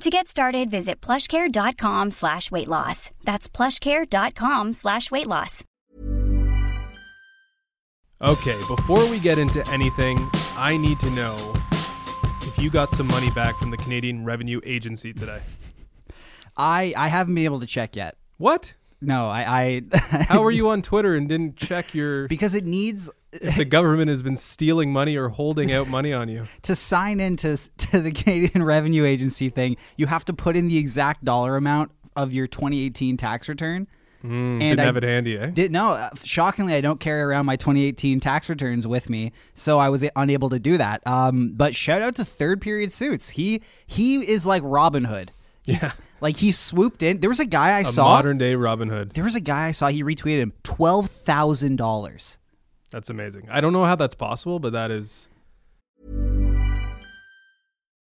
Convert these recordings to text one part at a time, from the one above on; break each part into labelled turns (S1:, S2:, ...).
S1: To get started, visit plushcare.com slash weight loss. That's plushcare.com slash weight loss.
S2: Okay, before we get into anything, I need to know if you got some money back from the Canadian Revenue Agency today.
S3: I I haven't been able to check yet.
S2: What?
S3: No, I. I
S2: How are you on Twitter and didn't check your
S3: because it needs
S2: the government has been stealing money or holding out money on you?
S3: to sign into to the Canadian Revenue Agency thing. You have to put in the exact dollar amount of your 2018 tax return.
S2: Mm,
S3: And
S2: didn't
S3: I
S2: have it handy, eh?
S3: Did no, uh, shockingly, I don't carry around my 2018 tax returns with me, so I was unable to do that. Um, but shout out to Third Period Suits. He he is like Robin Hood.
S2: yeah.
S3: Like he swooped in. There was a guy I
S2: A
S3: saw.
S2: modern day Robin Hood.
S3: there was a guy I saw. He retweeted him twelve thousand dollars.
S2: That's amazing. I don't know how that's possible, but that is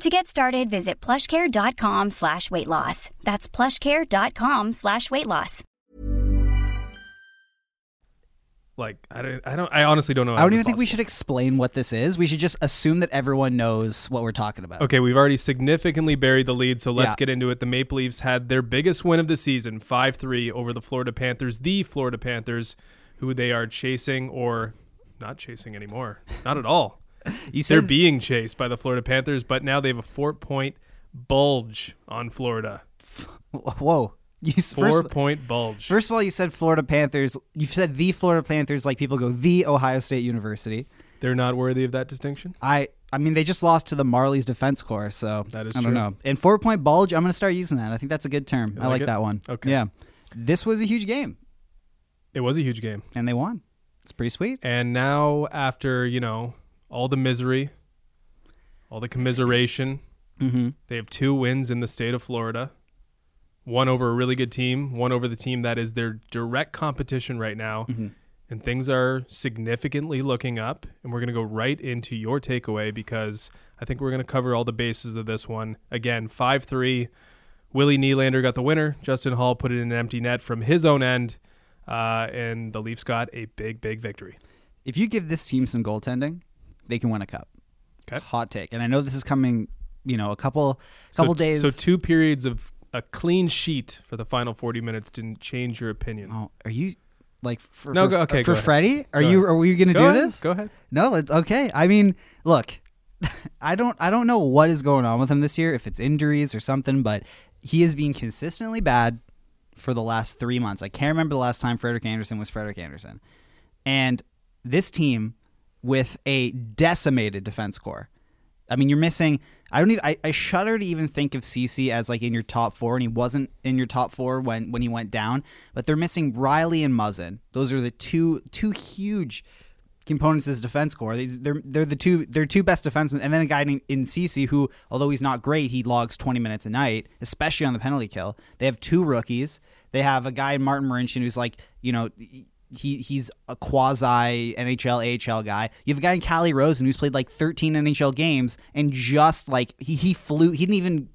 S1: To get started, visit plushcare.com slash weight loss. That's plushcare.com slash weight loss.
S2: like I don't I don't I honestly don't know.
S3: I don't even think we should explain what this is. We should just assume that everyone knows what we're talking about.
S2: Okay, we've already significantly buried the lead, so let's
S3: Yeah.
S2: get into it. The Maple Leafs had their biggest win of the season, 5-3 over the Florida Panthers, the Florida Panthers, who they are chasing or not chasing anymore. Not at all.
S3: You
S2: They're being chased by the Florida Panthers, but now they have a 4-point bulge on Florida.
S3: whoa. You
S2: Four
S3: first,
S2: point bulge.
S3: first of all, you said Florida Panthers. You said the Florida Panthers like people go the Ohio State University.
S2: They're not worthy of that distinction.
S3: I I mean they just lost to the Marlies Defense Corps, so
S2: That is
S3: I don't
S2: true.
S3: know. And four point bulge, I'm gonna start using that. I think that's a good term.
S2: You
S3: I
S2: like
S3: like that one.
S2: Okay.
S3: Yeah. This was a huge game,
S2: It was a huge game.
S3: and they won. It's pretty sweet.
S2: And now, after, you know, all the misery, all the commiseration,
S3: Mm-hmm.
S2: they have two wins in the state of Florida one over a really good team, one over the team that is their direct competition right now.
S3: Mm-hmm.
S2: And things are significantly looking up. And we're going to go right into your takeaway because I think we're going to cover all the bases of this one. Again, 5 3. Willie Nylander got the winner. Justin Holl put it in an empty net from his own end. Uh, and the Leafs got a big, big victory.
S3: If you give this team some goaltending, they can win a cup.
S2: Okay.
S3: Hot take. And I know this is coming, you know, a couple couple
S2: so,
S3: days.
S2: So two periods of a clean sheet for the final 40 minutes didn't change your opinion.
S3: Oh, are you like for,
S2: No,
S3: for,
S2: go- okay,
S3: for. Freddie? Are
S2: Go
S3: you
S2: ahead.
S3: are we going to do
S2: ahead.
S3: this?
S2: Go ahead.
S3: No, let's okay. I mean, look, I don't I don't know what is going on with him this year, if it's injuries or something, but he is being consistently bad for the last three months. I can't remember the last time Frederik Andersen was Frederik Andersen. And this team with a decimated defense core. I mean, you're missing. I don't even. I, I shudder to even think of Ceci as like in your top four, and he wasn't in your top four when when he went down. But they're missing Rielly and Muzzin. Those are the two two huge components of his defense core. They, they're they're the two they're two best defensemen, and then a guy named in Ceci who, although he's not great, he logs twenty minutes a night, especially on the penalty kill. They have two rookies. They have a guy in Martin Marincin who's like you know he he's a quasi NHL AHL guy. You have a guy in Calle Rosen who's played like 13 NHL games and just like he he flew. He didn't even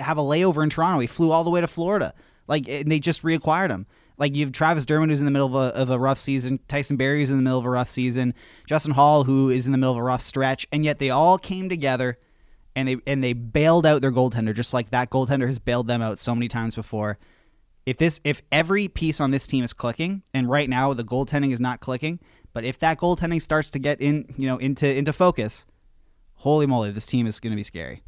S3: have a layover in Toronto. He flew all the way to Florida. Like and they just reacquired him. Like you have Travis Dermott who's in the middle of a, of a rough season, Tyson Barrie's in the middle of a rough season, Justin Holl who is in the middle of a rough stretch, and yet they all came together and they and they bailed out their goaltender just like that goaltender has bailed them out so many times before. If this if every piece on this team is clicking, and right now the goaltending is not clicking, but if that goaltending starts to get in, you know, into into focus, holy moly, this team is going to be scary.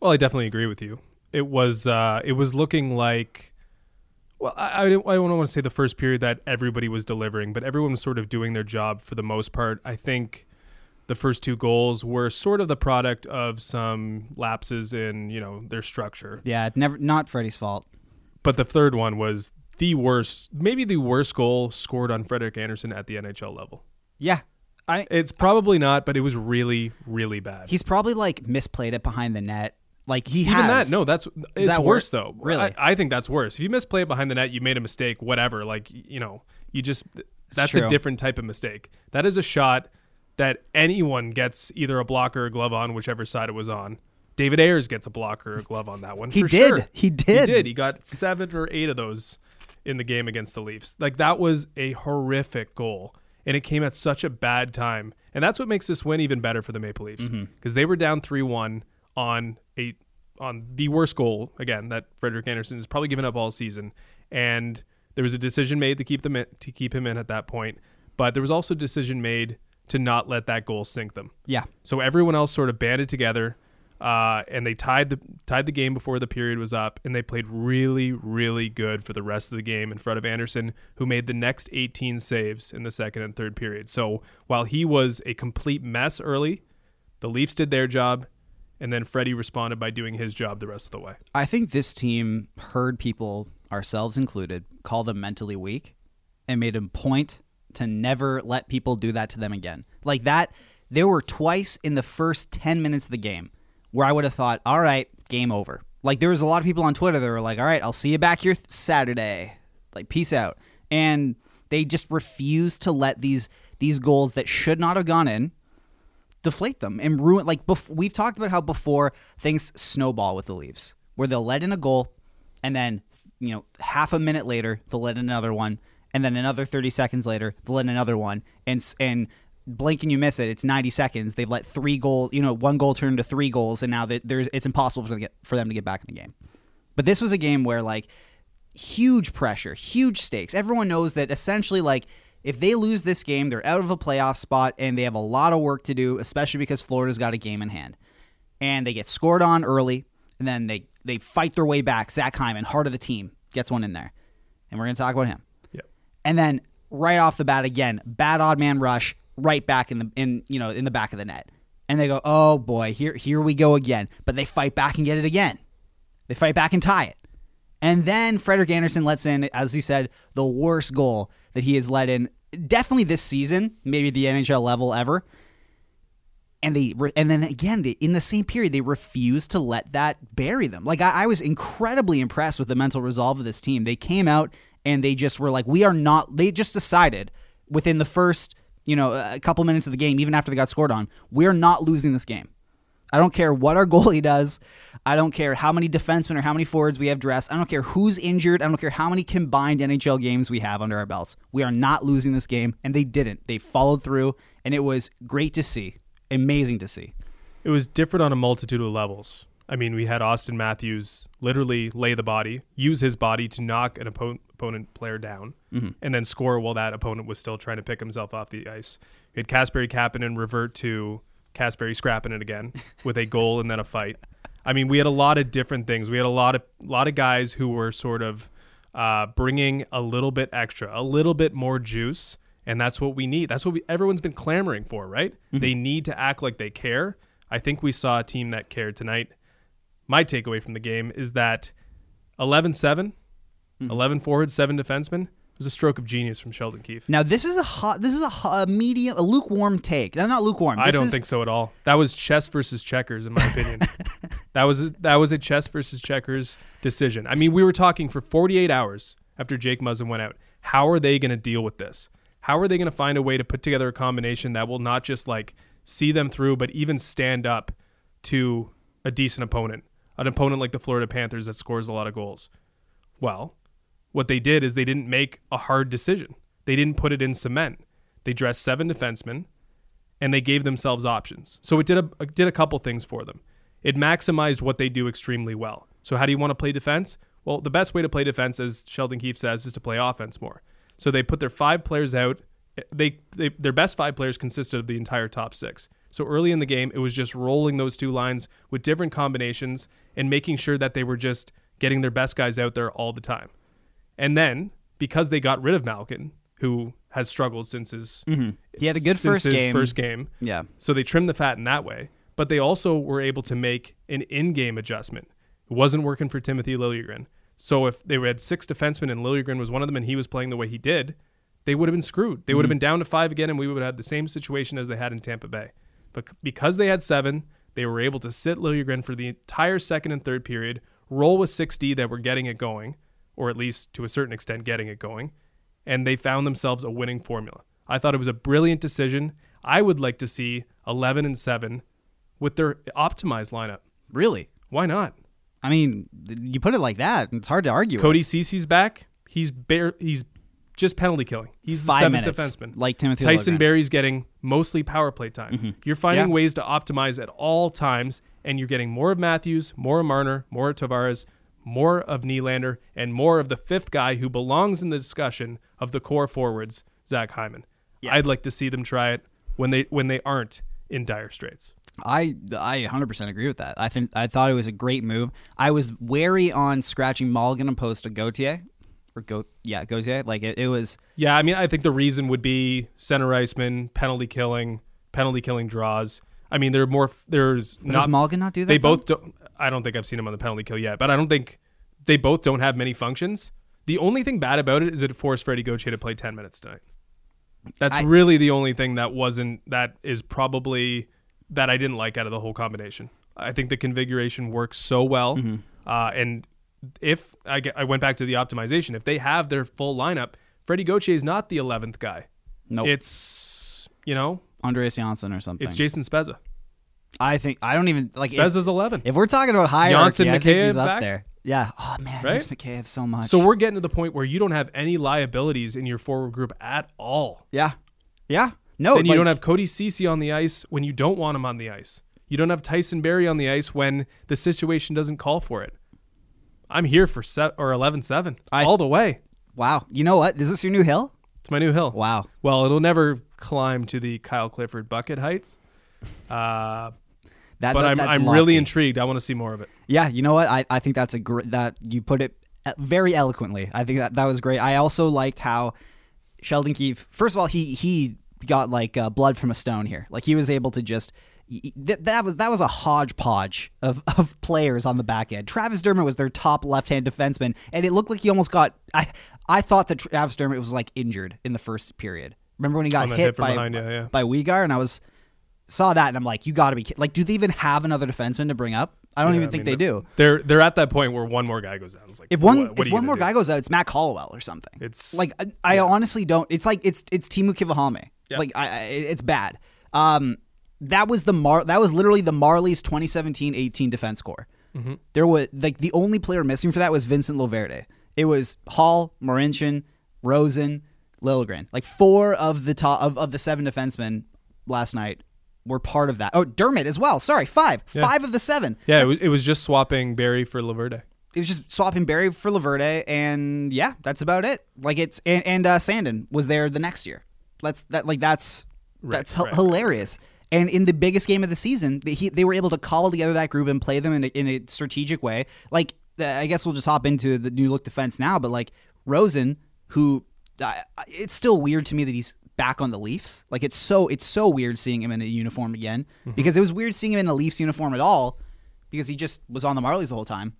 S2: Well, I definitely agree with you. It was uh, it was looking like well, I, I don't, I don't want to say the first period that everybody was delivering, but everyone was sort of doing their job for the most part. I think the first two goals were sort of the product of some lapses in you know their structure.
S3: Yeah, never not Freddie's fault.
S2: But the third one was the worst, maybe the worst goal scored on Frederik Andersen at the NHL level.
S3: Yeah, I.
S2: It's probably not, but it was really, really bad.
S3: He's probably like misplayed it behind the net. Like he
S2: Even
S3: has.
S2: that, no, that's it's
S3: that
S2: worse
S3: worse?
S2: though.
S3: Really?
S2: I, I think that's worse. If you misplay it behind the net, you made a mistake. Whatever, like you know, you just that's a different type of mistake. That is a shot that anyone gets either a block or a glove on, whichever side it was on. David Ayres gets a block or a glove on that one.
S3: He
S2: for
S3: did.
S2: sure.
S3: He did.
S2: He did. He got seven or eight of those in the game against the Leafs. Like that was a horrific goal, and it came at such a bad time. And that's what makes this win even better for the Maple Leafs
S3: Mm-hmm.
S2: because they were down three one on a on the worst goal again that Frederik Andersen has probably given up all season, and there was a decision made to keep them in, to keep him in at that point, but there was also a decision made to not let that goal sink them.
S3: Yeah.
S2: So everyone else sort of banded together, uh, and they tied the tied the game before the period was up, and they played really, really good for the rest of the game in front of Andersen, who made the next 18 saves in the second and third period. So while he was a complete mess early, the Leafs did their job, and then Freddie responded by doing his job the rest of the way.
S3: I think this team heard people, ourselves included, call them mentally weak and made a point to never let people do that to them again. Like that, there were twice in the first 10 minutes of the game where I would have thought, all right, game over. Like there was a lot of people on Twitter that were like, all right, I'll see you back here Saturday. Like, peace out. And they just refused to let these these goals that should not have gone in deflate them and ruin like bef- we've talked about how before things snowball with the Leafs where they'll let in a goal and then you know half a minute later they'll let in another one and then another 30 seconds later they'll let in another one and and blink and you miss it it's 90 seconds they've let three goals you know one goal turn into three goals and now that there's it's impossible for them, to get, for them to get back in the game but this was a game where like huge pressure, huge stakes. Everyone knows that essentially, like, if they lose this game, they're out of a playoff spot and they have a lot of work to do, especially because Florida's got a game in hand. And they get scored on early, and then they, they fight their way back. Zach Hyman, heart of the team, gets one in there. And we're going to talk about him.
S2: Yep.
S3: And then right off the bat again, bad odd man rush right back in the in you know in the back of the net. And they go, "Oh boy, here here we go again." But they fight back and get it again. They fight back and tie it. And then Frederik Andersen lets in, as you said, the worst goal that he has let in, definitely this season, maybe the NHL level ever. And they, and then again, they, in the same period, they refused to let that bury them. Like I, I was incredibly impressed with the mental resolve of this team. They came out and they just were like, we are not. They just decided within the first, you know, a couple minutes of the game, even after they got scored on, we're not losing this game. I don't care what our goalie does. I don't care how many defensemen or how many forwards we have dressed. I don't care who's injured. I don't care how many combined NHL games we have under our belts. We are not losing this game, and they didn't. They followed through, and it was great to see. Amazing to see.
S2: It was different on a multitude of levels. I mean, we had Austin Matthews literally lay the body, use his body to knock an opponent opponent player down, and then score while that opponent was still trying to pick himself off the ice. We had Kasperi Kapanen revert to Kasperi scrapping it again with a goal and then a fight. I mean, we had a lot of different things. We had a lot of lot of guys who were sort of uh, bringing a little bit extra, a little bit more juice, and that's what we need. That's what we, everyone's been clamoring for, right? They need to act like they care. I think we saw a team that cared tonight. My takeaway from the game is that 11 7, Mm-hmm. 11 forwards, 7 defensemen, It was a stroke of genius from Sheldon Keefe.
S3: Now this is a hot. This is a, a medium, a lukewarm take. No, not lukewarm.
S2: I don't
S3: is-
S2: think so at all. That was chess versus checkers, in my opinion. that was that was a chess versus checkers decision. I mean, we were talking for 48 hours after Jake Muzzin went out. How are they going to deal with this? How are they going to find a way to put together a combination that will not just like see them through, but even stand up to a decent opponent, an opponent like the Florida Panthers that scores a lot of goals? Well, what they did is they didn't make a hard decision. They didn't put it in cement. They dressed seven defensemen and they gave themselves options. So it did a did a couple things for them. It maximized what they do extremely well. So how do you want to play defense? Well, the best way to play defense, as Sheldon Keefe says, is to play offense more. So they put their five players out. They, they their best five players consisted of the entire top six. So early in the game, it was just rolling those two lines with different combinations and making sure that they were just getting their best guys out there all the time. And then because they got rid of Malkin, who has struggled since his mm-hmm.
S3: He had a good first game.
S2: first game,
S3: Yeah.
S2: so they trimmed the fat in that way. But they also were able to make an in-game adjustment. It wasn't working for Timothy Liljegren. So if they had six defensemen and Liljegren was one of them and he was playing the way he did, they would have been screwed. They would have mm-hmm. been down to five again and we would have had the same situation as they had in Tampa Bay. But because they had seven, they were able to sit Liljegren for the entire second and third period, roll with 6D that were getting it going, or at least to a certain extent getting it going, and they found themselves a winning formula. I thought it was a brilliant decision. I would like to see 11 and 7 with their optimized lineup.
S3: Really?
S2: Why not?
S3: I mean, you put it like that, it's hard to argue.
S2: Cody Ceci's back. He's bare, he's just penalty killing. He's the
S3: Five
S2: seventh
S3: minutes,
S2: defenseman.
S3: like Timothy
S2: Tyson
S3: Liljegren.
S2: Barrie's getting mostly power play time. Mm-hmm. You're finding
S3: Yeah.
S2: ways to optimize at all times, and you're getting more of Matthews, more of Marner, more of Tavares, more of Nylander, and more of the fifth guy who belongs in the discussion of the core forwards, Zach Hyman. I'd like to see them try it when they when they aren't in dire straits.
S3: I I 100% agree with that. I think I thought it was a great move. I was wary on scratching Mulligan opposed to Gauthier or Go yeah Gauthier. Like it, it was
S2: Yeah, I mean, I think the reason would be center iceman, penalty killing, penalty killing draws. I mean, there are more. There's
S3: but
S2: not
S3: does Mulligan not do that?
S2: they
S3: though?
S2: both don't. I don't think I've seen him on the penalty kill yet, but I don't think they both don't have many functions. The only thing bad about it is it forced Freddie Gauthier to play ten minutes tonight. That's
S3: I-
S2: really the only thing that wasn't that is probably that I didn't like out of the whole combination. I think the configuration works so well,
S3: Mm-hmm.
S2: uh, and if I, get, I went back to the optimization, if they have their full lineup, Freddie Gauthier is not the eleventh guy.
S3: Nope.
S2: It's you know
S3: Andreas Johnsson or something.
S2: it's Jason Spezza.
S3: I think I don't even like if,
S2: Spezza's eleven.
S3: if we're talking about hierarchy.
S2: Johnsson,
S3: I think he's up
S2: back?
S3: there. Yeah. Oh man,
S2: Right?
S3: I miss Mikheyev so much.
S2: So we're getting to the point where you don't have any liabilities in your forward group at all.
S3: yeah, yeah. No,
S2: then you
S3: like-
S2: don't have Cody Ceci on the ice when you don't want him on the ice. You don't have Tyson Barrie on the ice when the situation doesn't call for it. I'm here for set or 11-7
S3: I-
S2: all the way.
S3: Wow. You know what? Is this your new hill?
S2: It's my new hill.
S3: Wow.
S2: Well, it'll never climb to the Kyle Clifford bucket heights. Uh,
S3: That,
S2: but
S3: that-
S2: I'm I'm
S3: lofty.
S2: really intrigued. I want to see more of it.
S3: Yeah, you know what? I, I think that's a great that you put it very eloquently. I think that that was great. I also liked how Sheldon Keefe. First of all, he he got like uh, blood from a stone here. Like he was able to just. That, that was that was a hodgepodge of, of players on the back end. Travis Dermott was their top left-hand defenseman, and it looked like he almost got. I I thought that Travis Dermott was like injured in the first period. Remember when he got hit,
S2: hit
S3: by
S2: behind, yeah, yeah.
S3: by Weegar, and I was saw that, and I'm like, you got to be kidding. like, do they even have another defenseman to bring up? I don't
S2: Yeah,
S3: even
S2: I
S3: think
S2: mean,
S3: they do.
S2: They're they're at that point where one more guy goes out. It's like
S3: If one
S2: what, what
S3: if one more
S2: do?
S3: guy goes out, it's Mac Hollowell or something.
S2: It's-
S3: like I, I honestly don't. It's like it's it's Teemu Kivihalme.
S2: Yeah.
S3: Like I, I, it's bad. Um, that was the Mar. That was literally the Marlies 2017-18 defense core.
S2: Mm-hmm.
S3: There was like the only player missing for that was Vincent LoVerde. It was Holl, Marincin, Rosen, Liljegren. Like four of the top of, of the seven defensemen last night were part of that. Oh, Dermott as well. Sorry, five.
S2: Yeah.
S3: Five of the seven.
S2: Yeah, it was, it was just swapping Barrie for LoVerde.
S3: it was just swapping Barrie for LoVerde, and yeah, that's about it. Like it's and, and uh, Sandin was there the next year. That's that like that's that's hi-
S2: right.
S3: hilarious. And in the biggest game of the season, they, he, they were able to call together that group and play them in a, in a strategic way. Like I guess we'll just hop into the new look defense now, but like Rosen, who uh, it's still weird to me that he's back on the Leafs. Like it's so it's so weird seeing him in a uniform again mm-hmm. because it was weird seeing him in a Leafs uniform at all because he just was on the Marlies the whole time.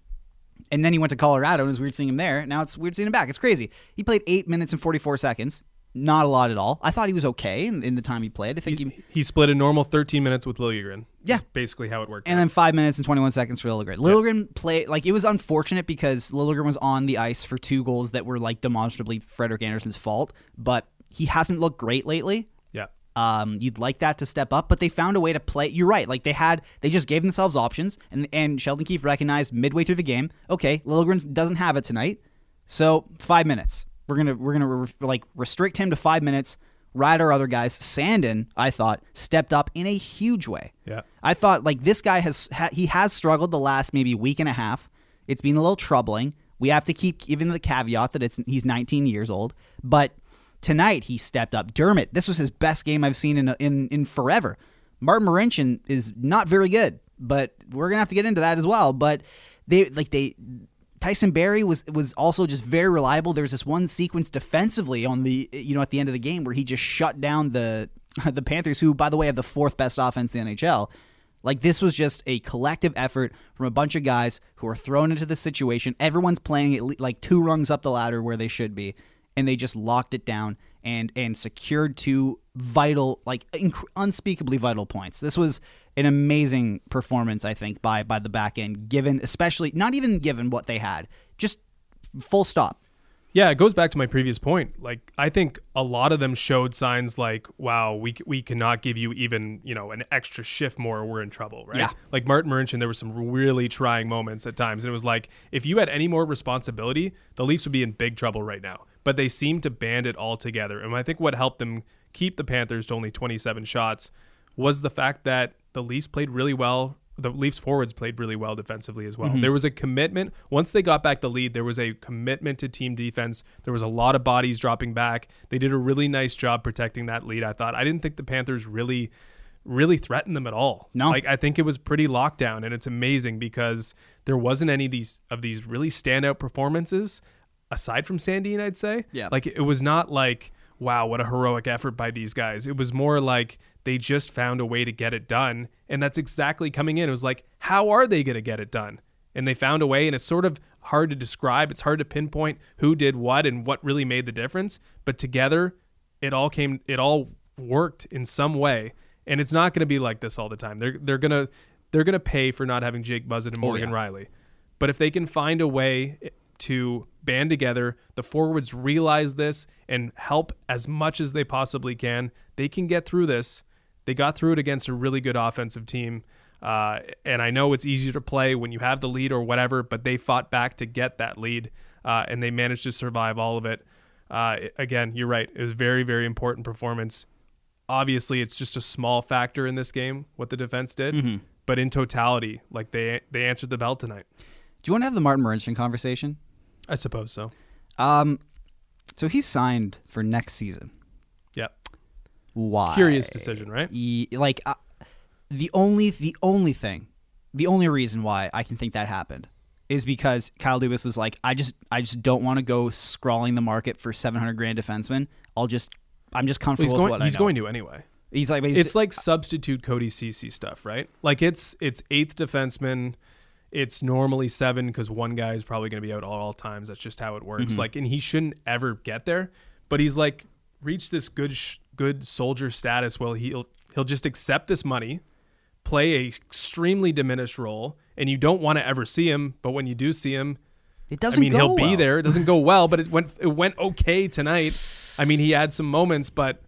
S3: And then he went to Colorado, and it was weird seeing him there. Now it's weird seeing him back. It's crazy. He played eight minutes and 44 seconds. Not a lot at all. I thought he was okay in, in the time he played. I think he,
S2: He split a normal 13 minutes with Liljegren.
S3: Yeah.
S2: That's basically how it worked.
S3: and
S2: out.
S3: then five minutes and 21 seconds for Liljegren. Lilligren played, like, it was unfortunate because Liljegren was on the ice for two goals that were, like, demonstrably Frederik Andersen's fault, but he hasn't looked great lately.
S2: yeah.
S3: Um, you'd like that to step up, but they found a way to play. You're right. Like they had, they just gave themselves options, and and Sheldon Keefe recognized midway through the game, okay, Liljegren doesn't have it tonight, so five minutes. We're gonna we're gonna re- like restrict him to five minutes. Ride our other guys. Sandin, I thought, stepped up in a huge way.
S2: Yeah.
S3: I thought like this guy has ha- he has struggled the last maybe week and a half. It's been a little troubling. We have to keep even the caveat that it's he's 19 years old, but tonight he stepped up. Dermott, this was his best game I've seen in in in forever. Martin Marincin is not very good, but we're gonna have to get into that as well. But they like they Tyson Barrie was was also just very reliable. There was this one sequence defensively on the you know at the end of the game where he just shut down the the Panthers, who by the way have the fourth best offense in the NHL. Like this was just a collective effort from a bunch of guys who are thrown into the situation. Everyone's playing at le- like two rungs up the ladder where they should be, and they just locked it down and and secured two vital, like inc- unspeakably vital points. This was an amazing performance, I think, by by the back end, given especially not even given what they had, just full stop.
S2: Yeah, it goes back to my previous point. Like, I think a lot of them showed signs like, "Wow, we we cannot give you even you know an extra shift more, or we're in trouble." Right?
S3: Yeah.
S2: Like Martin Marincin, there were some really trying moments at times, and it was like, if you had any more responsibility, the Leafs would be in big trouble right now. But they seemed to band it all together, and I think what helped them keep the Panthers to only 27 shots was the fact that the Leafs played really well. The Leafs forwards played really well defensively as well. Mm-hmm. There was a commitment. Once they got back the lead, there was a commitment to team defense. There was a lot of bodies dropping back. They did a really nice job protecting that lead. I thought. I didn't think the Panthers really really threatened them at all.
S3: No.
S2: Like I think it was pretty locked down and it's amazing because there wasn't any of these of these really standout performances aside from Sandin, I'd say.
S3: Yeah.
S2: Like it was not like, wow, what a heroic effort by these guys. It was more like they just found a way to get it done. And that's exactly coming in. It was like, how are they going to get it done? And they found a way, and it's sort of hard to describe. It's hard to pinpoint who did what and what really made the difference. But together, it all came, it all worked in some way. And it's not going to be like this all the time. They're they're gonna they're gonna pay for not having Jake Buzzard and oh, Morgan
S3: yeah.
S2: Rielly. But if they can find a way to band together, the forwards realize this and help as much as they possibly can, they can get through this. They got through it against a really good offensive team. Uh, and I know it's easier to play when you have the lead or whatever, but they fought back to get that lead, uh, and they managed to survive all of it. Uh, again, you're right. It was very, very important performance. Obviously, it's just a small factor in this game what the defense did, but in totality, like they they answered the bell tonight.
S3: Do you want to have the Martin Marincin conversation?
S2: I suppose so.
S3: Um, so he's signed for next season.
S2: Yeah.
S3: Why?
S2: Curious decision, right?
S3: Ye- like uh, the only the only thing, the only reason why I can think that happened is because Kyle Dubas was like, I just I just don't want to go scrawling the market for seven hundred grand defenseman. I'll just I'm just
S2: Well,
S3: comfortable
S2: he's going.
S3: with what
S2: He's going to anyway.
S3: He's like, he's
S2: It's like substitute Cody Ceci stuff, right? Like it's it's eighth defenseman. It's normally seven because one guy is probably going to be out all, all times. That's just how it works.
S3: Mm-hmm.
S2: Like, and he shouldn't ever get there. But he's like reached this good sh- good soldier status. Well, he'll he'll just accept this money, play a extremely diminished role, and you don't want to ever see him. But when you do see him,
S3: it doesn't.
S2: I mean, he'll be there. It doesn't go well, but it went it went okay tonight. I mean, he had some moments, but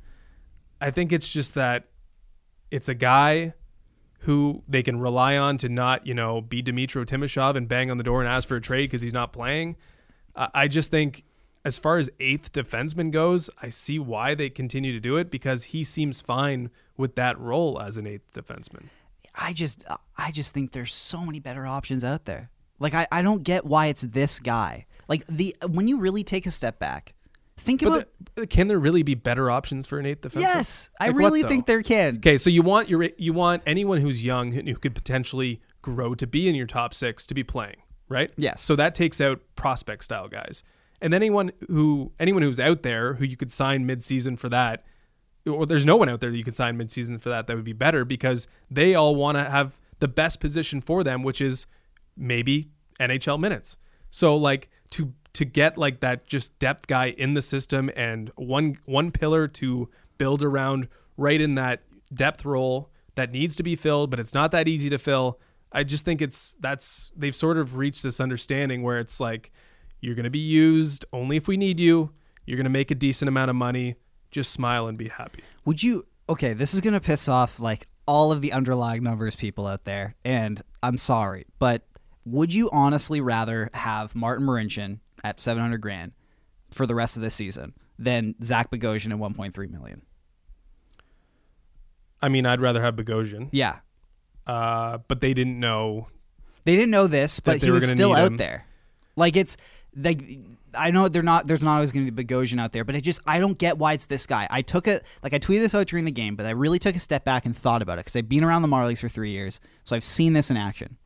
S2: I think it's just that it's a guy who they can rely on to not, you know, be Dmytro Timashov and bang on the door and ask for a trade because he's not playing. I I just think, as far as eighth defenseman goes, I see why they continue to do it because he seems fine with that role as an eighth defenseman.
S3: I just I just think there's so many better options out there. Like I, I don't get why it's this guy. Like the when you really take a step back, think about
S2: But the- can there really be better options for an eighth defenseman?
S3: yes, I
S2: Like what,
S3: really
S2: though?
S3: think there can.
S2: Okay, so you want your you want anyone who's young who could potentially grow to be in your top six to be playing, right?
S3: Yes.
S2: So that takes out prospect style guys, and then anyone who anyone who's out there who you could sign mid season for that, or there's no one out there that you could sign mid season for that that would be better because they all want to have the best position for them, which is maybe NHL minutes. So like to to get like that just depth guy in the system and one one pillar to build around right in that depth role that needs to be filled, but it's not that easy to fill. I just think it's that's they've sort of reached this understanding where it's like you're going to be used only if we need you. You're going to make a decent amount of money. Just smile and be happy.
S3: Would you? Okay, this is gonna piss off like all of the underlying numbers people out there, and I'm sorry, but would you honestly rather have Martin Marincin at 700 grand for the rest of this season than Zach Bogosian at 1.3 million?
S2: I mean, I'd rather have Bogosian,
S3: Yeah,
S2: uh, but they didn't know.
S3: they didn't know this, but he was still out
S2: him.
S3: there. Like it's like I know they're not. There's not always going to be Bogosian out there, but it just I don't get why it's this guy. I took it like I tweeted this out during the game, but I really took a step back and thought about it because I've been around the Marlies for three years, so I've seen this in action,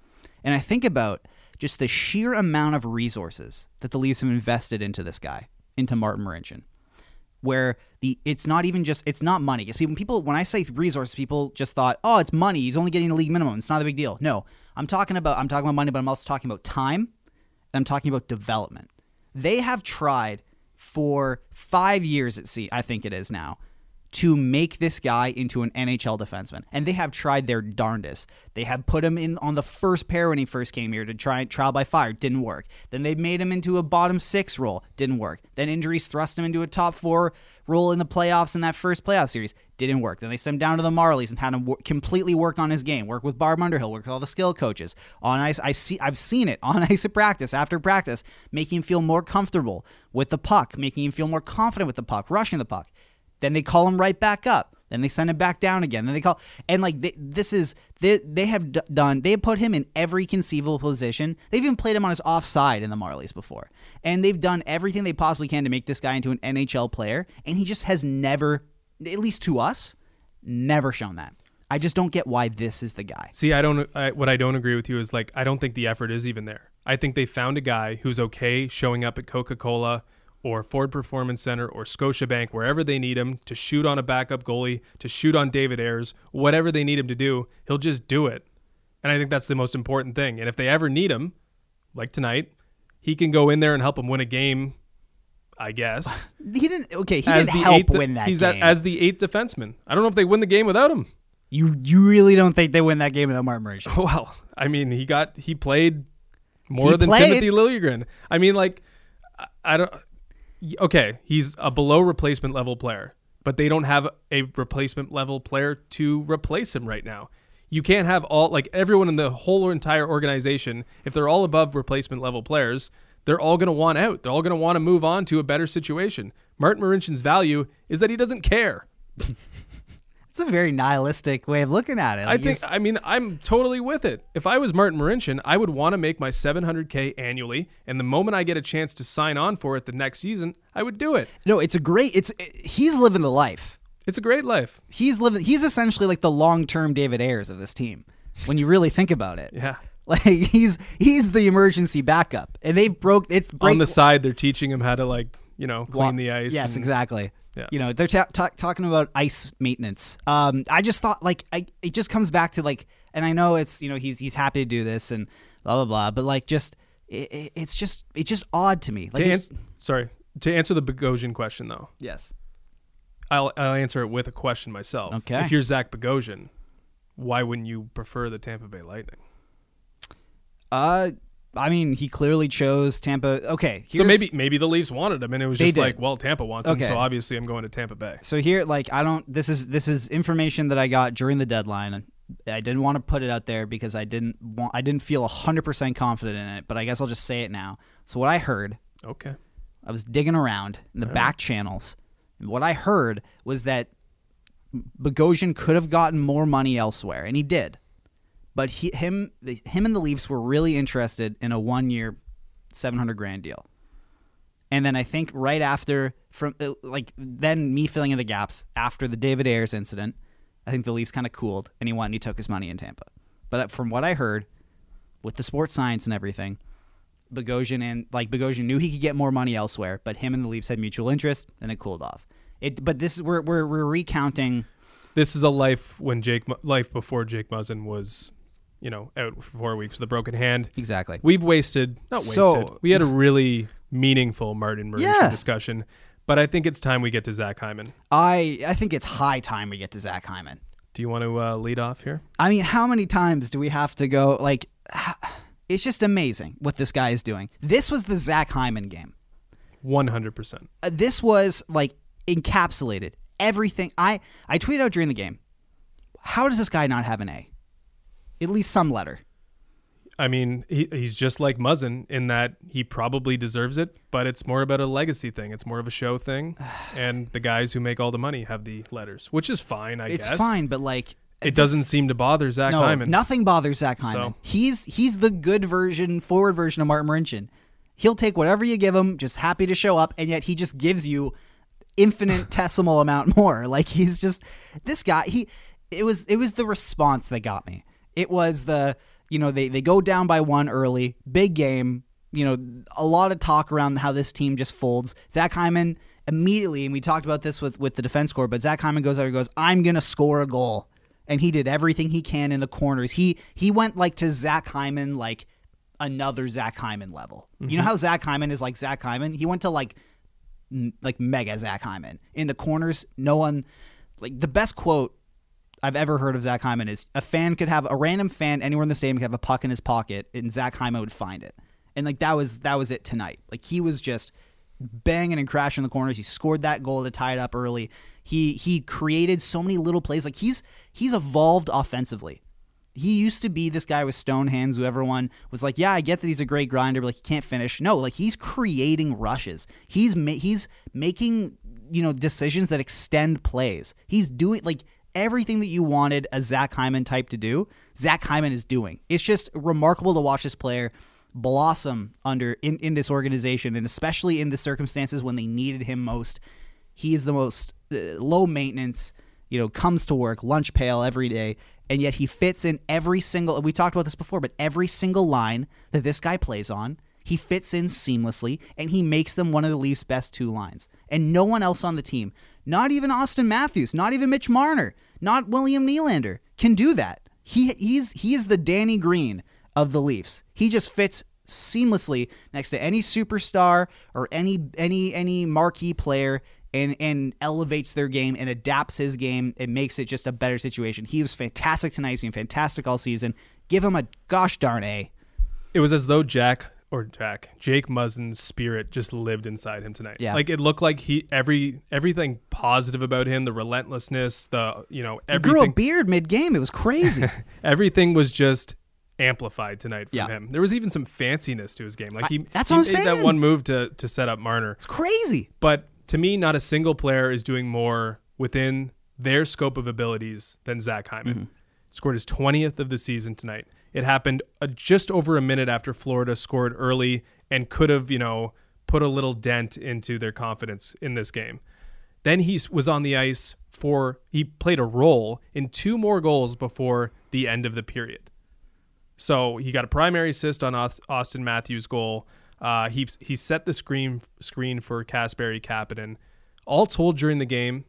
S3: and I think about just the sheer amount of resources that the Leafs have invested into this guy, into Martin Marincin where the it's not even just it's not money. Because people, people when I say resources, people just thought, oh, it's money. He's only getting the league minimum. It's not a big deal. No, I'm talking about I'm talking about money, but I'm also talking about time, and I'm talking about development. They have tried for five years at sea, I think it is now, to make this guy into an NHL defenseman, and they have tried their darndest. They have put him in on the first pair when he first came here to try trial by fire, didn't work. Then they made him into a bottom six role, didn't work. Then injuries thrust him into a top four role in the playoffs in that first playoff series, didn't work. Then they sent him down to the Marlies and had him wor- completely work on his game, work with Barb Underhill, work with all the skill coaches on ice. I see, I've seen it on ice at practice after practice, making him feel more comfortable with the puck, making him feel more confident with the puck, rushing the puck. Then they call him right back up. Then they send him back down again. Then they call and like they, this is they they have d- done. They have put him in every conceivable position. They've even played him on his offside in the Marlies before, and they've done everything they possibly can to make this guy into an NHL player. And he just has never, at least to us, never shown that. I just don't get why this is the guy.
S2: See, I don't. I, what I don't agree with you is like I don't think the effort is even there. I think they found a guy who's okay showing up at Coca Cola or Ford Performance Center or Scotiabank wherever they need him to shoot on a backup goalie, to shoot on David Ayres, whatever they need him to do, he'll just do it. And I think that's the most important thing. And if they ever need him, like tonight, he can go in there and help them win a game. I guess
S3: He didn't. Okay, he
S2: as
S3: didn't
S2: the
S3: help
S2: eighth,
S3: win that
S2: he's
S3: game.
S2: As the eighth defenseman. I don't know if they win the game without him.
S3: you you really don't think they win that game without Martin Marincin?
S2: Well, I mean, he got he played more
S3: He
S2: than
S3: played.
S2: Timothy Liljegren. I mean, like, I, I don't. Okay, he's a below replacement level player, but they don't have a replacement level player to replace him right now. You can't have all like everyone in the whole entire organization. If they're all above replacement level players, they're all going to want out. They're all going to want to move on to a better situation. Martin Marincin's value is that he doesn't care.
S3: It's a very nihilistic way of looking at it.
S2: I think. I mean, I'm totally with it. If I was Martin Marincin, I would want to make my 700k annually, and the moment I get a chance to sign on for it the next season, I would do it.
S3: no, it's a great. It's he's living the life.
S2: It's a great life.
S3: He's living. He's essentially like the long term David Ayres of this team. When you really think about it,
S2: Yeah.
S3: like he's he's the emergency backup, and they broke. It's break,
S2: On the side, they're teaching him how to like, you know, clean the ice.
S3: Yes,
S2: and-
S3: exactly.
S2: Yeah.
S3: You know, they're ta- ta- talking about ice maintenance. Um, I just thought like I, it just comes back to like, and I know it's you know he's he's happy to do this and blah blah blah, but like just it, it- it's just it's just odd to me. Like,
S2: To ans- sorry, to answer the Bogosian question though,
S3: yes,
S2: I'll I'll answer it with a question myself.
S3: Okay.
S2: If you're Zach Bogosian, why wouldn't you prefer the Tampa Bay Lightning?
S3: uh, I mean he clearly chose Tampa. Okay,
S2: so maybe maybe the Leafs wanted him, and it was just
S3: did.
S2: like, well, Tampa wants him, so obviously I'm going to Tampa Bay.
S3: So here, like, I don't. This is this is information that I got during the deadline, I didn't want to put it out there because I didn't want. I didn't feel hundred percent confident in it. But I guess I'll just say it now. So what I heard,
S2: Okay.
S3: I was digging around in the back channels. And what I heard was that Bogosian could have gotten more money elsewhere, and he did. But he, him, the, him, and the Leafs were really interested in a one-year, seven hundred grand deal. And then I think right after, from uh, like then me filling in the gaps after the David Ayres incident, I think the Leafs kind of cooled, and he went and he took his money in Tampa. But uh, from what I heard, with the sports science and everything, Bogosian and like Bogosian knew he could get more money elsewhere, but him and the Leafs had mutual interest, and it cooled off. It, but this is we're we're, we're recounting.
S2: This is a life when Jake life before Jake Muzzin was you know, out for four weeks with a broken hand.
S3: Exactly.
S2: We've wasted, not wasted.
S3: So-
S2: we had a really meaningful Martin Marincin
S3: Yeah.
S2: discussion, but I think it's time we get to Zach Hyman.
S3: I I think it's high time we get to Zach Hyman.
S2: Do you want to uh, lead off here?
S3: I mean, how many times do we have to go? Like, it's just amazing what this guy is doing. This was the Zach Hyman game.
S2: One hundred percent.
S3: Uh, this was like encapsulated everything. I I tweeted out during the game. How does this guy not have an A? At least some letter.
S2: I mean, he, he's just like Muzzin in that he probably deserves it, but it's more about a legacy thing. It's more of a show thing, and the guys who make all the money have the letters, which is fine, I
S3: It's
S2: guess.
S3: It's fine, but like
S2: It doesn't seem to bother Zach
S3: no,
S2: Hyman.
S3: nothing bothers Zach Hyman.
S2: So-
S3: He's he's the good version, forward version of Martin Marincin. He'll take whatever you give him, just happy to show up, and yet he just gives you infinitesimal amount more. Like he's just this guy. He it was it was the response that got me. It was the you know they they go down by one early, big game. You know a lot of talk around how this team just folds. Zach Hyman immediately, and we talked about this with with the defense score, but Zach Hyman goes out and goes, "I'm gonna score a goal." and he did everything he can in the corners. He he went like to Zach Hyman, like another Zach Hyman level. You know mm-hmm. how Zach Hyman is like Zach Hyman? He went to like like mega Zach Hyman in the corners. No one like the best quote I've ever heard of Zach Hyman is a fan could have a random fan anywhere in the stadium could have a puck in his pocket and Zach Hyman would find it. And like that was that was it tonight. Like he was just banging and crashing the corners. He scored that goal to tie it up early. He he created so many little plays. Like he's he's evolved offensively. He used to be this guy with stone hands who everyone was like, yeah, I get that he's a great grinder, but like he can't finish. No, like he's creating rushes. He's ma- he's making you know decisions that extend plays. He's doing like everything that you wanted a Zach Hyman type to do. Zach Hyman is doing. It's just remarkable to watch this player blossom under in, in this organization and especially in the circumstances when they needed him most. He is the most uh, low maintenance, you know, comes to work, lunch pail every day, and yet he fits in every single we talked about this before, but every single line that this guy plays on, he fits in seamlessly and he makes them one of the Leafs' best two lines. And no one else on the team, not even Austin Matthews, not even Mitch Marner, not William Nylander can do that. He he's he is the Danny Green of the Leafs. He just fits seamlessly next to any superstar or any any any marquee player and and elevates their game and adapts his game and makes it just a better situation. He was fantastic tonight. He's been fantastic all season. Give him a gosh darn A.
S2: It was as though Jack or Jack Jake Muzzin's spirit just lived inside him tonight.
S3: Yeah.
S2: like it looked like he every everything positive about him, the relentlessness, the you know everything.
S3: He grew a beard mid game. It was crazy.
S2: everything was just amplified tonight from
S3: Yeah.
S2: him. There was even some fanciness to his game. Like he,
S3: I- that's
S2: he
S3: what I'm
S2: made that one move to to set up Marner.
S3: it's crazy.
S2: But to me, not a single player is doing more within their scope of abilities than Zach Hyman.
S3: Mm-hmm.
S2: Scored his 20th of the season tonight. It happened uh, just over a minute after Florida scored early and could have, you know, put a little dent into their confidence in this game. Then he was on the ice for, he played a role in two more goals before the end of the period. So he got a primary assist on Austin Matthews' goal. Uh, he he set the screen screen for Kasperi Kapanen. All told, during the game,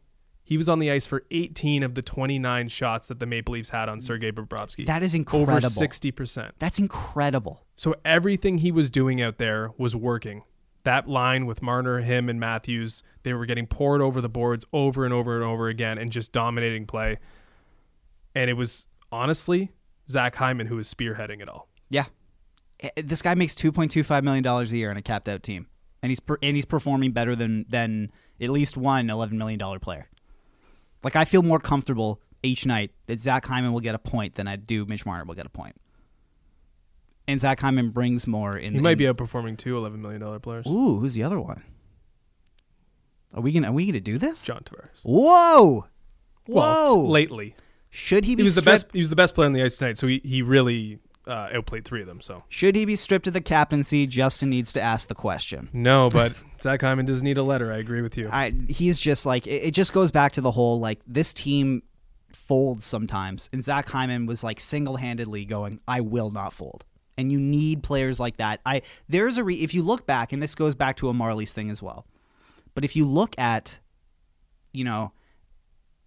S2: he was on the ice for 18 of the 29 shots that the Maple Leafs had on Sergei Bobrovsky.
S3: That is incredible.
S2: over
S3: incredible.
S2: 60 percent.
S3: That's incredible.
S2: So everything he was doing out there was working. That line with Marner, him, and Matthews, they were getting poured over the boards over and over and over again and just dominating play. And it was honestly Zach Hyman who was spearheading it all.
S3: Yeah. Eh, This guy makes two point two five million dollars a year on a capped out team, and he's per, and he's performing better than than at least one eleven million dollar player. Like I feel more comfortable each night that Zach Hyman will get a point than I do Mitch Marner will get a point. And Zach Hyman brings more in.
S2: He might
S3: in-
S2: be outperforming two $11 million players.
S3: Ooh, who's the other one? Are we gonna Are we gonna do this?
S2: John Tavares.
S3: Whoa! Whoa!
S2: Well, lately.
S3: Should he be
S2: He was the best he was the best player on the ice tonight, so he, he really uh, outplayed three of them, so.
S3: Should he be stripped of the captaincy? Justin needs to ask the question.
S2: No, but Zach Hyman doesn't need a letter. I agree with you.
S3: I he's just like it, it just goes back to the whole like this team folds sometimes, and Zach Hyman was like single handedly going, "I will not fold." And you need players like that. I there's a re, if you look back, and this goes back to a Marlies thing as well. But if you look at, you know,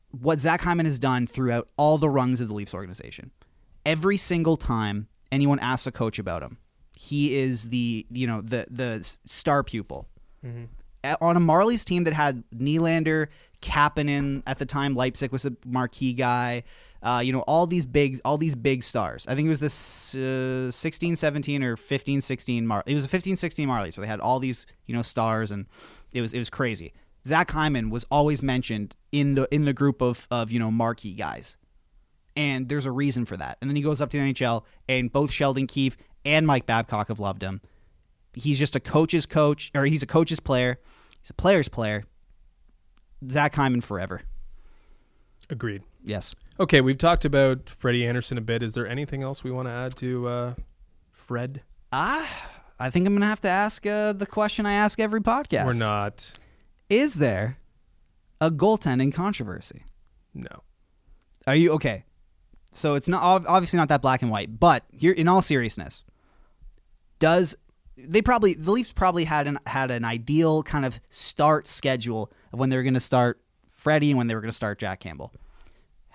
S3: what Zach Hyman has done throughout all the rungs of the Leafs organization, every single time anyone asks a coach about him, he is the you know the the star pupil. A- On a Marlies team that had Nylander, Kapanen at the time, Leipsic was a marquee guy. Uh, you know all these big all these big stars. I think it was this uh, 16 17 or 15 16 Mar- it was a 15 16 Marlies where they had all these you know stars and it was it was crazy. Zach Hyman was always mentioned in the in the group of of you know marquee guys and there's a reason for that. And then he goes up to the NHL, and both Sheldon Keefe and Mike Babcock have loved him. He's just a coach's coach, or he's a coach's player. He's a player's player. Zach Hyman forever.
S2: Agreed.
S3: Yes.
S2: Okay, we've talked about Freddie Andersen a bit. Is there anything else we want to add to uh, Fred?
S3: Ah, I think I'm gonna have to ask uh, the question I ask every podcast.
S2: We're not.
S3: Is there a goaltending controversy?
S2: No.
S3: Are you okay? So it's not obviously not that black and white, but here, in all seriousness, does they probably the Leafs probably had an had an ideal kind of start schedule of when they were going to start Freddie and when they were going to start Jack Campbell.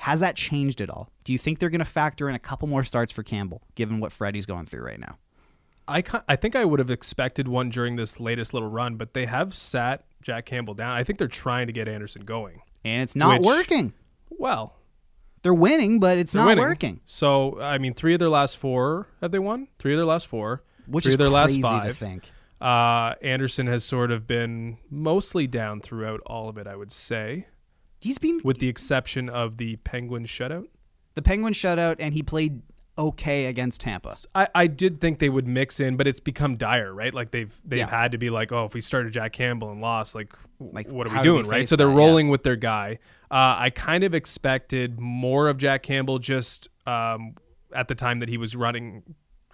S3: Has that changed at all? Do you think they're going to factor in a couple more starts for Campbell, given what Freddie's going through right now?
S2: I I think I would have expected one during this latest little run, but they have sat Jack Campbell down. I think they're trying to get Andersen going.
S3: And it's not
S2: Which-
S3: working.
S2: Well,
S3: They're winning, but it's
S2: they're
S3: not
S2: winning.
S3: working.
S2: So I mean, three of their last four have they won? Three of their last four.
S3: Which
S2: three
S3: is
S2: of their
S3: crazy
S2: last
S3: to
S2: five.
S3: think.
S2: Uh, Andersen has sort of been mostly down throughout all of it, I would say,
S3: He's been
S2: with the exception of the Penguin shutout.
S3: the Penguin shutout, and he played okay against Tampa.
S2: I, I did think they would mix in, but it's become dire, right? Like they've they've
S3: Yeah.
S2: had to be like, oh, if we started Jack Campbell and lost, like,
S3: Like,
S2: what are we doing,
S3: we
S2: right? So they're
S3: that? Yeah.
S2: rolling with their guy. Uh, I kind of expected more of Jack Campbell just um, at the time that he was running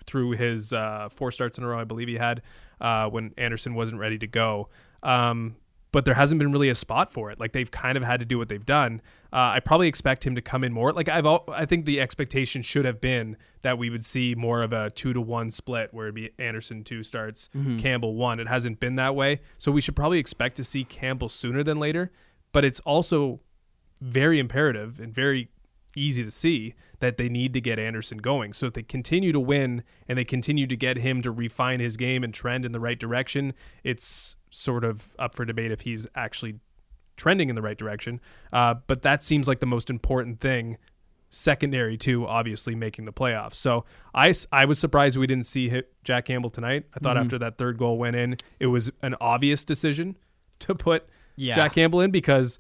S2: through his uh, four starts in a row, I believe he had uh, when Andersen wasn't ready to go. Um, but there hasn't been really a spot for it. Like they've kind of had to do what they've done. Uh, I probably expect him to come in more. Like I've, al- I think the expectation should have been that we would see more of a two to one split, where it'd be Andersen two starts, Campbell one. It hasn't been that way, so we should probably expect to see Campbell sooner than later. But it's also very imperative and very easy to see that they need to get Andersen going. So if they continue to win and they continue to get him to refine his game and trend in the right direction, it's sort of up for debate if he's actually trending in the right direction. Uh, but that seems like the most important thing, secondary to obviously making the playoffs. So I, I was surprised we didn't see hit Jack Campbell tonight. I thought after that third goal went in, it was an obvious decision to put
S3: Yeah.
S2: Jack Campbell in because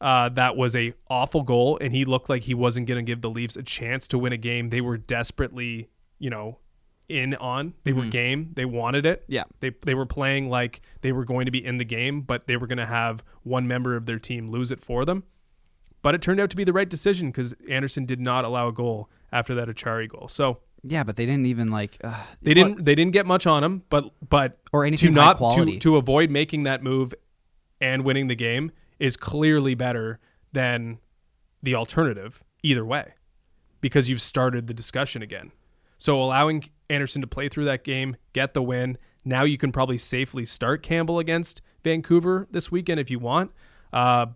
S2: uh, that was a awful goal, and he looked like he wasn't going to give the Leafs a chance to win a game. They were desperately, you know, in on. They were game. They wanted it.
S3: Yeah.
S2: They they were playing like they were going to be in the game, but they were going to have one member of their team lose it for them. But it turned out to be the right decision because Andersen did not allow a goal after that Acciari goal. So
S3: Yeah, but they didn't even like. Uh,
S2: they didn't they didn't get much on him, but but
S3: Or anything
S2: to not
S3: quality.
S2: to to avoid making that move and winning the game is clearly better than the alternative either way because you've started the discussion again. So allowing Andersen to play through that game, get the win. Now you can probably safely start Campbell against Vancouver this weekend if you want. Uh,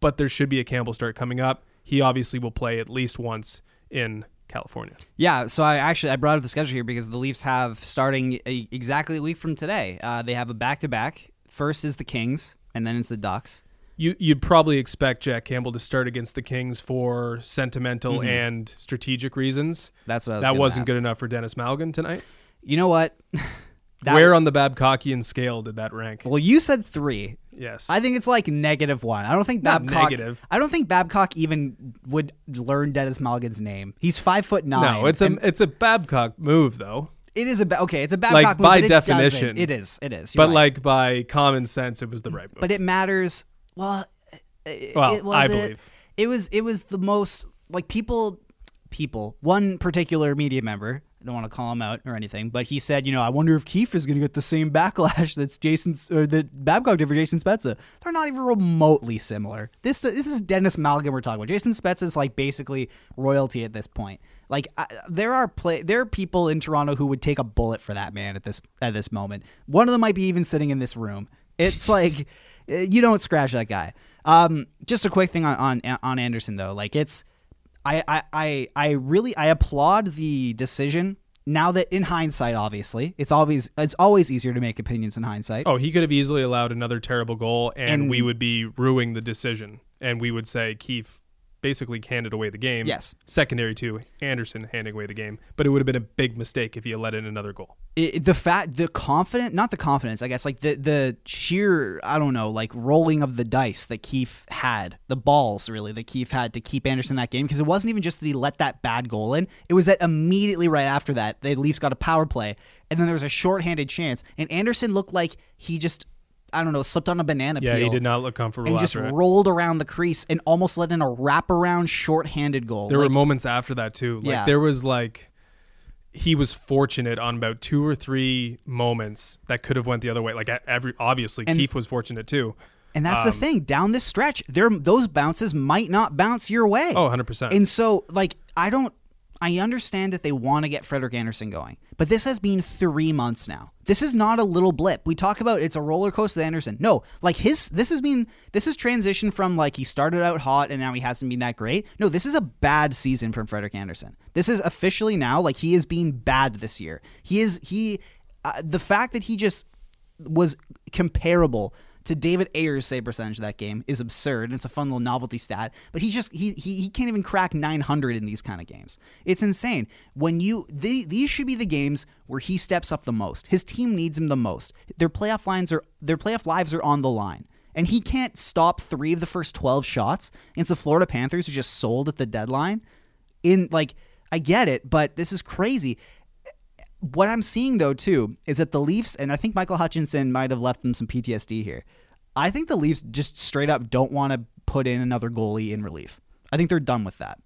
S2: but there should be a Campbell start coming up. He obviously will play at least once in California.
S3: Yeah, so I actually I brought up the schedule here because the Leafs have starting a, exactly a week from today. Uh, they have a back to back. First is the Kings, and then it's the Ducks.
S2: You you'd probably expect Jack Campbell to start against the Kings for sentimental mm-hmm. and strategic reasons.
S3: That's what I was
S2: that wasn't
S3: ask.
S2: good enough for Denis Malgin tonight.
S3: You know what?
S2: Where on the Babcockian scale did that rank?
S3: Well, you said three.
S2: yes,
S3: I think it's like negative one. I don't think
S2: Not
S3: Babcock.
S2: negative.
S3: I don't think Babcock even would learn Denis Malgin's name. He's five foot nine.
S2: no, it's a it's a Babcock move though.
S3: it is a ba- okay. It's a Babcock
S2: Like,
S3: move,
S2: by
S3: but it
S2: definition.
S3: It is. It is.
S2: But
S3: right.
S2: like by common sense, it was the right move.
S3: but it matters. Well, it,
S2: Well,
S3: it was
S2: I
S3: it-
S2: believe.
S3: it was it was the most like people people one particular media member. I don't want to call him out or anything, but he said, you know, I wonder if Keefe is going to get the same backlash that's Jason or that Babcock did for Jason Spezza. They're not even remotely similar. This this is Denis Malgin we're talking about. Jason Spezza is like basically royalty at this point. Like I, there are play there are people in Toronto who would take a bullet for that man at this at this moment. One of them might be even sitting in this room. It's like you don't scratch that guy. Um, just a quick thing on on on Andersen though. Like it's I, I, I, I really I applaud the decision. Now that in hindsight, obviously, it's always it's always easier to make opinions in hindsight.
S2: Oh, he could have easily allowed another terrible goal, and,
S3: And-
S2: we would be ruining the decision, and we would say Keefe basically handed away the game.
S3: Yes.
S2: Secondary to Andersen handing away the game, but it would have been a big mistake if he had let in another goal.
S3: it, the fact the confident not the confidence i guess like the the sheer i don't know like rolling of the dice that keefe had the balls really that keefe had to keep andersen that game because it wasn't even just that he let that bad goal in it was that immediately right after that the leafs got a power play and then there was a shorthanded chance and andersen looked like he just i don't know slipped on a banana
S2: Yeah,
S3: peel
S2: he did not look comfortable
S3: and just
S2: after it.
S3: rolled around the crease and almost let in a wraparound shorthanded goal
S2: There were moments after that too. Like
S3: Yeah.
S2: there was like he was fortunate on about two or three moments that could have went the other way. Like at every obviously Keefe was fortunate too.
S3: and that's the
S2: um,
S3: thing down this stretch there those bounces might not bounce your way
S2: Oh, 100%.
S3: And so, like, I don't. I understand that they want to get Frederik Andersen going, but this has been three months now. This is not a little blip. We talk about it's a roller coaster. Andersen, no, like his. This has been. This has transitioned from like he started out hot and now he hasn't been that great. No, this is a bad season from Frederik Andersen. This is officially now like he is being bad this year. He is he. Uh, the fact that he just was comparable to David Ayres' save percentage of that game is absurd. and It's a fun little novelty stat, but he just he he, he can't even crack 900 in these kind of games. It's insane. When you the, these should be the games where he steps up the most. His team needs him the most. Their playoff lines are their playoff lives are on the line. And he can't stop 3 of the first 12 shots against the Florida Panthers who just sold at the deadline. In like I get it, but this is crazy what I'm seeing though too is that the Leafs and I think Michael Hutchinson might have left them some PTSD here. I think the Leafs just straight up don't want to put in another goalie in relief. I think they're done with that.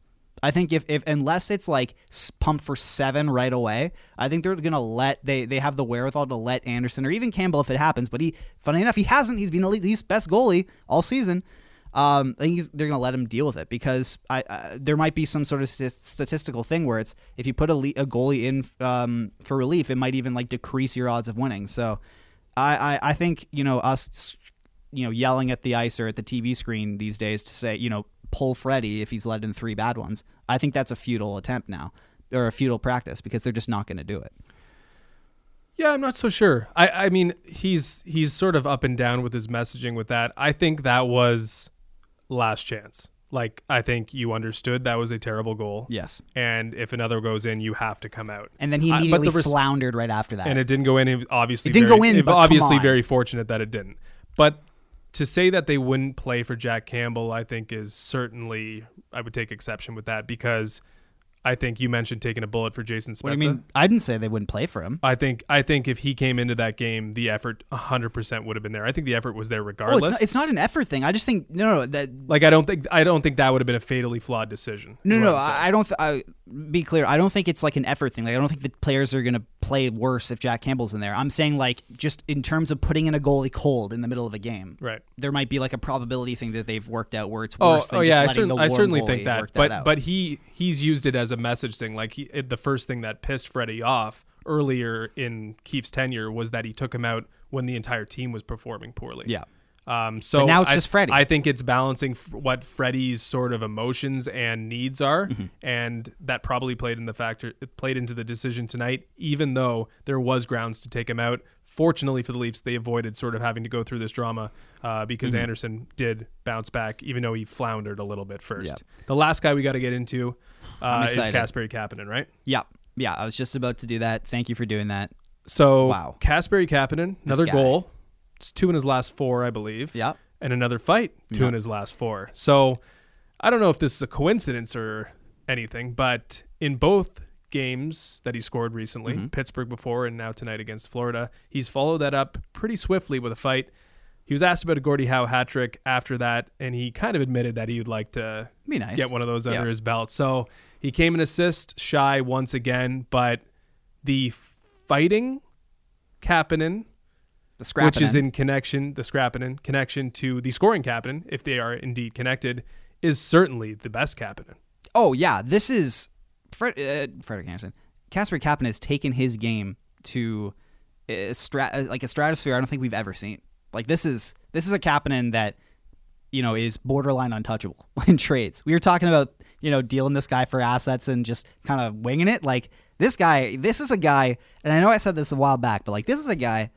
S3: I think if, if unless it's like pumped for seven right away, I think they're gonna let they they have the wherewithal to let Andersen or even Campbell if it happens. But he, funny enough, he hasn't. He's been the Leafs' best goalie all season. Um, I think they're gonna let him deal with it because I uh, there might be some sort of st- statistical thing where it's if you put a, le- a goalie in um, for relief, it might even like decrease your odds of winning. So I, I I think you know us you know yelling at the ice or at the TV screen these days to say you know pull Freddie if he's led in three bad ones. I think that's a futile attempt now or a futile practice because they're just not going to do it.
S2: Yeah, I'm not so sure. I, I mean, he's he's sort of up and down with his messaging with that. I think that was last chance. Like I think you understood that was a terrible goal.
S3: Yes.
S2: And if another goes in, you have to come out.
S3: And then he immediately
S2: the res-
S3: floundered right after that.
S2: and it didn't go in. It was obviously
S3: It didn't
S2: very-
S3: go in,
S2: it- obviously very fortunate that it didn't. But to say that they wouldn't play for Jack Campbell, I think is certainly I would take exception with that because I think you mentioned taking a bullet for Jason Spezza.
S3: what do you mean? I didn't say they wouldn't play for him.
S2: I think I think if he came into that game, the effort 100% would have been there. I think the effort was there
S3: Oh,
S2: regardless.
S3: it's not, it's not an effort thing. I just think no, no, that
S2: like I don't think I don't think that would have been a fatally flawed decision.
S3: No, no. I I don't. Th- I, be clear. I don't think it's like an effort thing. Like I don't think the players are going to play worse if Jack Campbell's in there. I'm saying like just in terms of putting in a goalie cold in the middle of a game.
S2: Right.
S3: There might be like a probability thing that they've worked out where it's
S2: Oh,
S3: worse than
S2: oh
S3: just
S2: yeah, I,
S3: letting
S2: certain,
S3: the
S2: I certainly think that.
S3: work
S2: but
S3: out.
S2: but he he's used it as a message thing. Like he, it, the first thing that pissed Freddie off earlier in Keefe's tenure was that he took him out when the entire team was performing poorly.
S3: yeah.
S2: Um, so
S3: But now it's
S2: I,
S3: just Freddie.
S2: I think it's balancing f- what Freddie's sort of emotions and needs are,
S3: Mm-hmm.
S2: and that probably played in the factor it played into the decision tonight. Even though there was grounds to take him out, fortunately for the Leafs, they avoided sort of having to go through this drama uh, because
S3: Mm-hmm.
S2: Andersen did bounce back, even though he floundered a little bit first.
S3: Yeah.
S2: The last guy we got to get into uh, is. Kasperi Kapanen, right?
S3: Yeah. Yeah. I was just about to do that. Thank you for doing that.
S2: So
S3: Wow.
S2: Kasperi Kapanen, another goal. It's two in his last four, I believe.
S3: Yep.
S2: And another fight, two
S3: Yep.
S2: in his last four. So I don't know if this is a coincidence or anything, but in both games that he scored recently,
S3: Mm-hmm.
S2: Pittsburgh before and now tonight against Florida, he's followed that up pretty swiftly with a fight. He was asked about a Gordie Howe hat trick after that, and he kind of admitted that he would like to
S3: Be nice.
S2: get one of those under
S3: Yeah.
S2: his belt. So he came an assist shy once again, but the fighting Kapanen,
S3: The
S2: which is in connection, the Scrappinen connection to the scoring Kapanen, if they are indeed connected, is certainly the best Kapanen.
S3: Oh yeah, this is Fred, uh, Frederik Andersen. Casper Kapanen has taken his game to a strat, uh, like a stratosphere I don't think we've ever seen. Like this is this is a Kapanen that you know is borderline untouchable in trades. We were talking about you know, dealing this guy for assets and just kind of winging it. Like this guy, this is a guy, and I know I said this a while back, but like this is a guy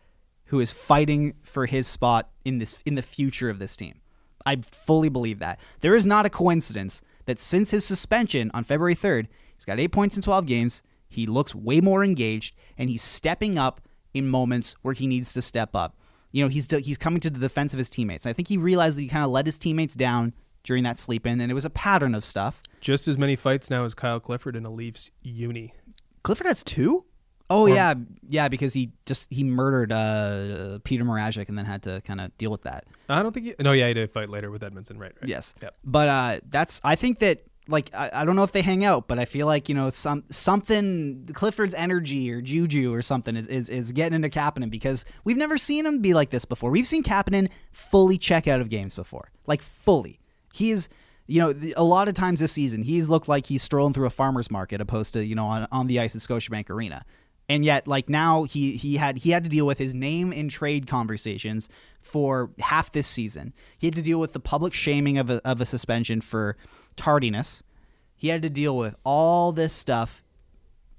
S3: who is fighting for his spot in this in the future of this team. I fully believe that. There is not a coincidence that since his suspension on February 3rd, he's got 8 points in 12 games. He looks way more engaged and he's stepping up in moments where he needs to step up. You know, he's he's coming to the defense of his teammates. I think he realized that he kind of let his teammates down during that sleep in and it was a pattern of stuff.
S2: Just as many fights now as Kyle Clifford in a Leafs uni.
S3: Clifford has two? Oh yeah, yeah, because he just he murdered uh, Peter Mrazek and then had to kind of deal with that.
S2: I don't think. He, no, yeah, he did fight later with Edmundson, right? right.
S3: Yes.
S2: Yep.
S3: But uh, that's I think that like I, I don't know if they hang out, but I feel like you know some something Clifford's energy or juju or something is, is, is getting into Kapanen because we've never seen him be like this before. We've seen Kapanen fully check out of games before, like fully. He is you know, a lot of times this season, he's looked like he's strolling through a farmer's market opposed to, you know, on, on the ice at Scotiabank Arena and yet like now he he had he had to deal with his name in trade conversations for half this season. He had to deal with the public shaming of a, of a suspension for tardiness. He had to deal with all this stuff,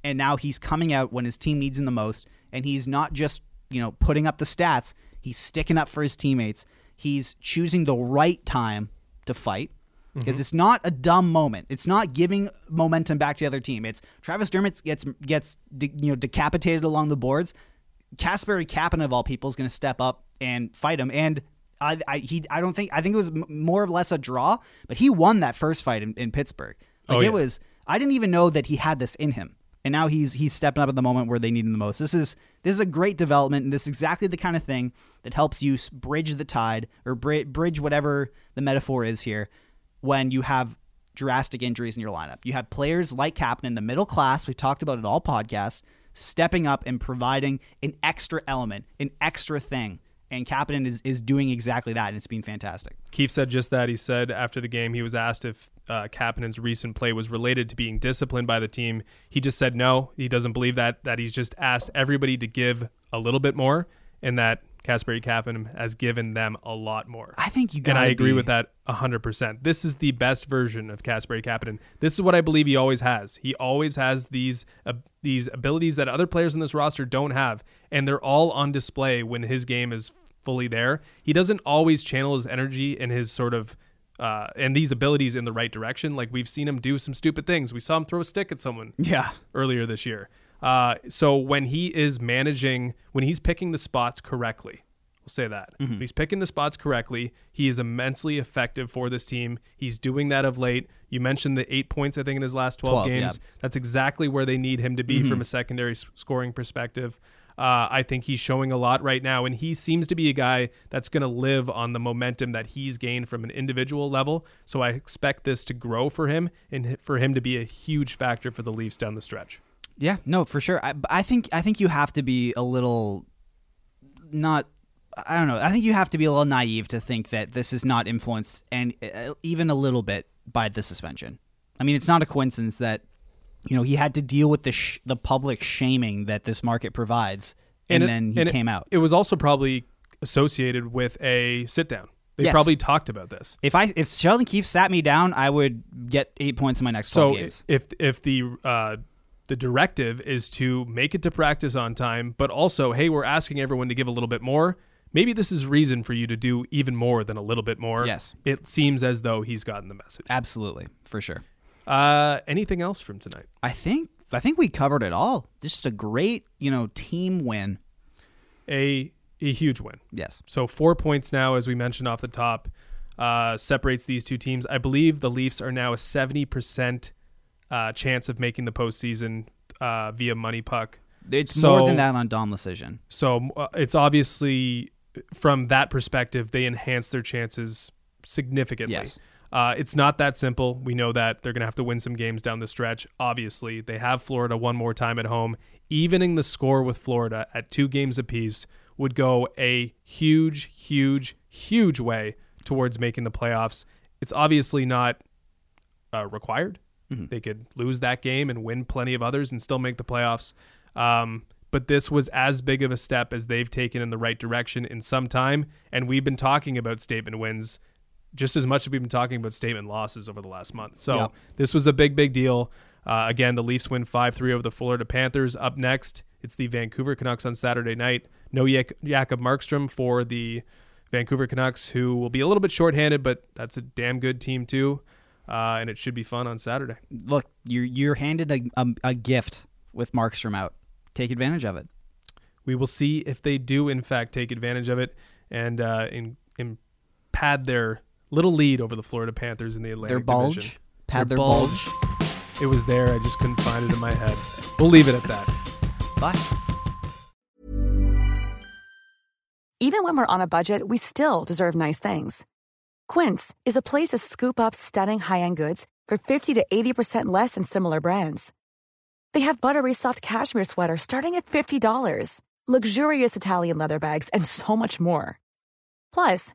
S3: and now he's coming out when his team needs him the most, and he's not just you know putting up the stats. He's sticking up for his teammates. He's choosing the right time to fight because mm-hmm. it's not a dumb moment. It's not giving momentum back to the other team. It's Travis Dermott gets gets de, you know decapitated along the boards. Kasperi Kapanen of all people is going to step up and fight him. And I, I he I don't think I think it was more or less a draw, but he won that first fight in, in Pittsburgh. Like oh, yeah. it was I didn't even know that he had this in him. And now he's he's stepping up at the moment where they need him the most. This is this is a great development, and this is exactly the kind of thing that helps you bridge the tide or bridge whatever the metaphor is here when you have drastic injuries in your lineup. You have players like Kapanen, the middle class, We've talked about it all podcasts, stepping up and providing an extra element, an extra thing. And Kapanen is, is doing exactly that, and it's been fantastic.
S2: Keefe said just that. He said after the game, he was asked if uh, Kapanen's recent play was related to being disciplined by the team. He just said no. He doesn't believe that. That he's just asked everybody to give a little bit more, and that Kasperi Kapanen has given them a lot more.
S3: I think you
S2: and I agree be... with that hundred percent. This is the best version of Kasperi Kapanen. This is what I believe he always has. He always has these uh, these abilities that other players in this roster don't have, and they're all on display when his game is fully there. He doesn't always channel his energy and his sort of uh, and these abilities in the right direction. Like we've seen him do some stupid things. We saw him throw a stick at someone.
S3: Yeah.
S2: Earlier this year. Uh, so when he is managing, when he's picking the spots correctly, we'll say that. Mm-hmm. he's picking the spots correctly. He is immensely effective for this team. He's doing that of late. You mentioned the eight points, I think, in his last 12, 12 games. Yeah. That's exactly where they need him to be mm-hmm. from a secondary s- scoring perspective. Uh, I think he's showing a lot right now, and he seems to be a guy that's going to live on the momentum that he's gained from an individual level. So I expect this to grow for him and for him to be a huge factor for the Leafs down the stretch.
S3: Yeah, no, for sure. I, I think I think you have to be a little not I don't know. I think you have to be a little naive to think that this is not influenced and uh, even a little bit by the suspension. I mean, it's not a coincidence that you know he had to deal with the sh- the public shaming that this market provides, and, and it, then he and came
S2: it,
S3: out.
S2: It was also probably associated with a sit down. They yes. probably talked about this.
S3: If I if Sheldon Keefe sat me down, I would get eight points in my next so games.
S2: if if the uh, the directive is to make it to practice on time, but also, hey, we're asking everyone to give a little bit more. Maybe this is reason for you to do even more than a little bit more.
S3: Yes.
S2: It seems as though he's gotten the message.
S3: Absolutely, for sure.
S2: Uh, anything else from tonight?
S3: I think I think we covered it all. Just a great, you know, team win.
S2: A a huge win.
S3: Yes.
S2: So four points now, as we mentioned off the top, uh, separates these two teams. I believe the Leafs are now a seventy percent uh, chance of making the postseason uh, via MoneyPuck.
S3: It's so, more than that on Dom decision.
S2: So uh, it's obviously from that perspective they enhance their chances significantly.
S3: Yes.
S2: Uh, it's not that simple. We know that they're going to have to win some games down the stretch. Obviously, they have Florida one more time at home. Evening the score with Florida at two games apiece would go a huge, huge, huge way towards making the playoffs. It's obviously not uh, required. Mm-hmm. They could lose that game and win plenty of others and still make the playoffs. Um, but this was as big of a step as they've taken in the right direction in some time. And we've been talking about statement wins just as much as we've been talking about statement losses over the last month. So this was a big, big deal. Uh, again, the Leafs win 5 3 over the Florida Panthers. Up next, it's the Vancouver Canucks on Saturday night. No Jak- Jacob Markstrom for the Vancouver Canucks, who will be a little bit shorthanded, but that's a damn good team, too. Uh, and it should be fun on Saturday.
S3: Look, you're you're handed a, a, a gift with Markstrom out. Take advantage of it.
S2: We will see if they do, in fact, take advantage of it and uh, in, in pad their little lead over the Florida Panthers in the Atlantic
S3: Their bulge,
S2: Division.
S3: pad their, bulge.
S2: It was there. I just couldn't find it in my head. We'll leave it at that.
S3: Bye.
S4: Even when we're on a budget, we still deserve nice things. Quince is a place to scoop up stunning high-end goods for 50 to 80% less than similar brands. They have buttery soft cashmere sweaters starting at $50, luxurious Italian leather bags, and so much more. Plus,